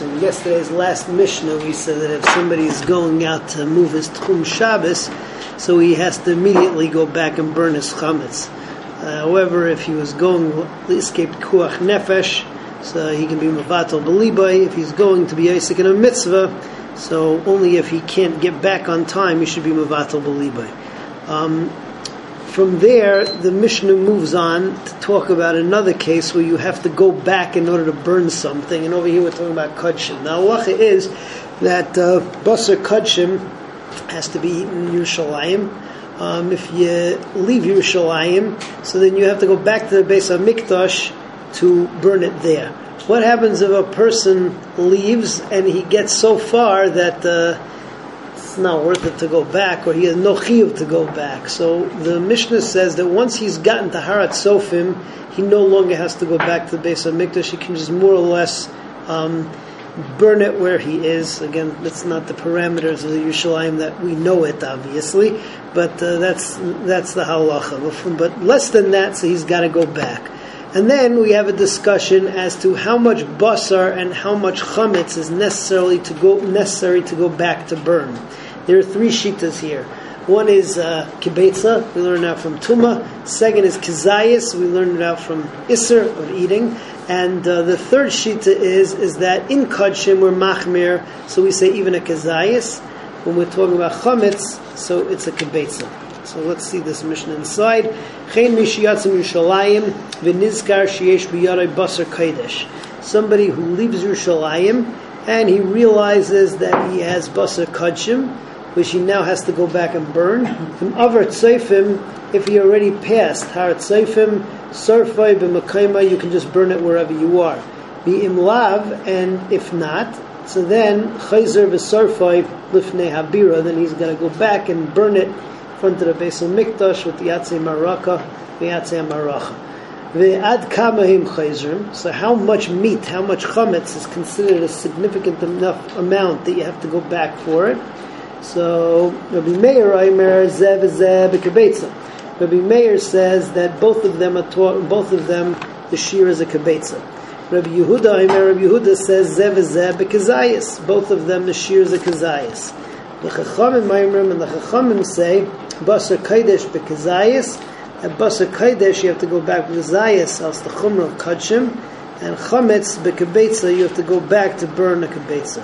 So in yesterday's last Mishnah, we said that if somebody is going out to move his Tchum Shabbos, so he has to immediately go back and burn his chametz. Uh, however, if he was going to escape kuach nefesh, so he can be mavatal belibay. If he's going to be oisek in a mitzvah, so only if he can't get back on time, he should be mavatal belibay. Um, from there, the Mishnah moves on to talk about another case where you have to go back in order to burn something. And over here we're talking about kudshim. Now, halacha is that uh, basar kudshim has to be eaten in Yerushalayim. Um, if you leave Yerushalayim, so then you have to go back to the base of Mikdash to burn it there. What happens if a person leaves and he gets so far that uh, it's not worth it to go back, or he has no chiyuv to go back. So the Mishnah says that once he's gotten to Harat Sofim, he no longer has to go back to the base of Mikdash. He can just more or less um, burn it where he is. Again, that's not the parameters of the Yerushalayim that we know it, obviously, but uh, that's that's the halacha. But less than that, so he's got to go back. And then we have a discussion as to how much basar and how much chametz is necessarily to go necessary to go back to burn. There are three shitas here. One is uh, kibetza, we learned out from tuma. Second is kizayis, we learned it out from iser, of eating. And uh, the third shita is is that in kadshim we're machmir, so we say even a kizayis. When we're talking about chametz, so it's a kibetza. So let's see this mission inside. Somebody who leaves Yerushalayim and he realizes that he has basar kudshim, which he now has to go back and burn. From avar tzayfim, if he already passed har tzayfim, sarfai b'makayma, you can just burn it wherever you are. Be imlav, and if not, so then chayzer v'sarfai lifnei habira, then he's going to go back and burn it front of the of Mikdash with the Yatzei Maraka, the Yatzei Maracha. Ve'ad kamahim chayzrim. So how much meat, how much chametz is considered a significant enough amount that you have to go back for it? So Rabbi Meir Aimer zev zev bekabetza. Rabbi Meir says that both of them are taught, both of them the shir is a kabetza. Rabbi Yehuda Aimer Rabbi Yehuda says zev zev bekazayis. Both of them the shir is a kazayis. The Chachamim Maimrim and the Chachamim say Basar Kaidesh Bekazayis. At Basar Kaidesh you have to go back to Zayis, else the Chumrah of Kadshim. And Chametz Bekabetza you have to go back to burn the Kabetza.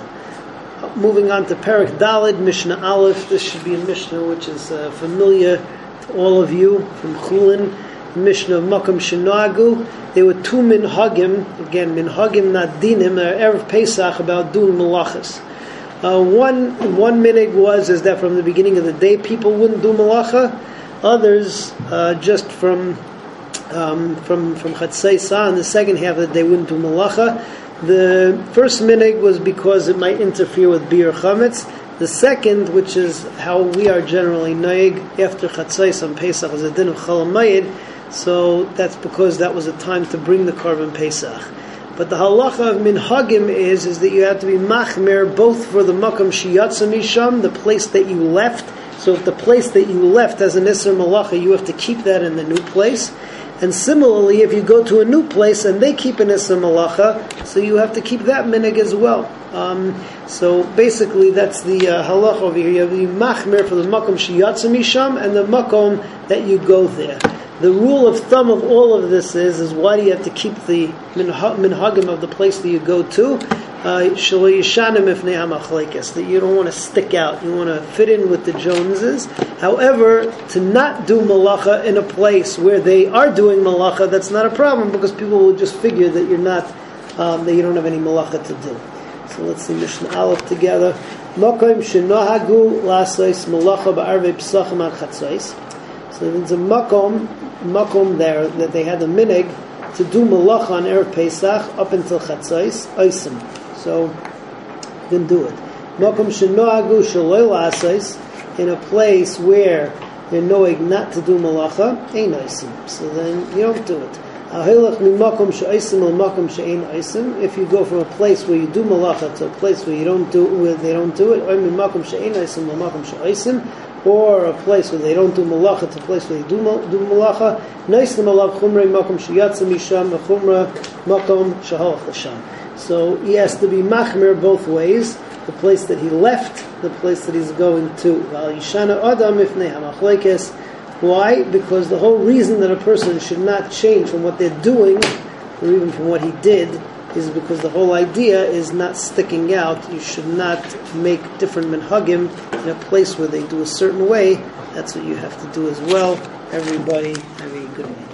Moving on to Perak Dalid, Mishnah Aleph. This should be a Mishnah which is uh, familiar to all of you from Chulin. Mishnah of Makam Shinagu. There were two minhagim, again minhagim not dinim, Erev Pesach about doing malachas. Uh, one one minig was is that from the beginning of the day people wouldn't do malacha. Others uh, just from um, from from chatzai sa in the second half of the day wouldn't do malacha. The first minig was because it might interfere with biur chametz. The second, which is how we are generally noig after chatzai on Pesach, is a din of chalamayid. So that's because that was a time to bring the korban Pesach. But the halacha of minhagim is is that you have to be machmer both for the makam shiyatza misham, the place that you left. So if the place that you left has an isser malacha, you have to keep that in the new place. And similarly, if you go to a new place and they keep an isser malacha, so you have to keep that minig as well. Um, so basically, that's the uh, halacha over here. You have to be machmer for the makam shiyatza misham and the makom that you go there. The rule of thumb of all of this is, is why do you have to keep the minhagim of the place that you go to? Uh, that you don't want to stick out, you want to fit in with the Joneses. However, to not do malacha in a place where they are doing malacha, that's not a problem because people will just figure that you're not, um, that you don't have any malacha to do. So let's see Mishnah Aleph together. Makom shenohagu lasais malacha ba'arvei psachim chatzais. So there's a makom makom there that they had a minig to do malacha on erev Pesach up until Chatzais oisim. So didn't do it. Makom shenoagu shaloi lasais in a place where they're knowing not to do malacha ain't oisim. So then you don't do it. If you go from a place where you do malacha to a place where you don't do where they don't do it, or a place where they don't do malacha to a place where they do, do malacha. Nice the malav chumre makom sheyatza misham chumra makom shahalach l'sham. So he has to be machmir both ways. The place that he left, the place that he's going to. Why? Because the whole reason that a person should not change from what they're doing, or even from what he did, is because the whole idea is not sticking out. You should not make different minhagim in a place where they do a certain way. That's what you have to do as well. Everybody, have a good.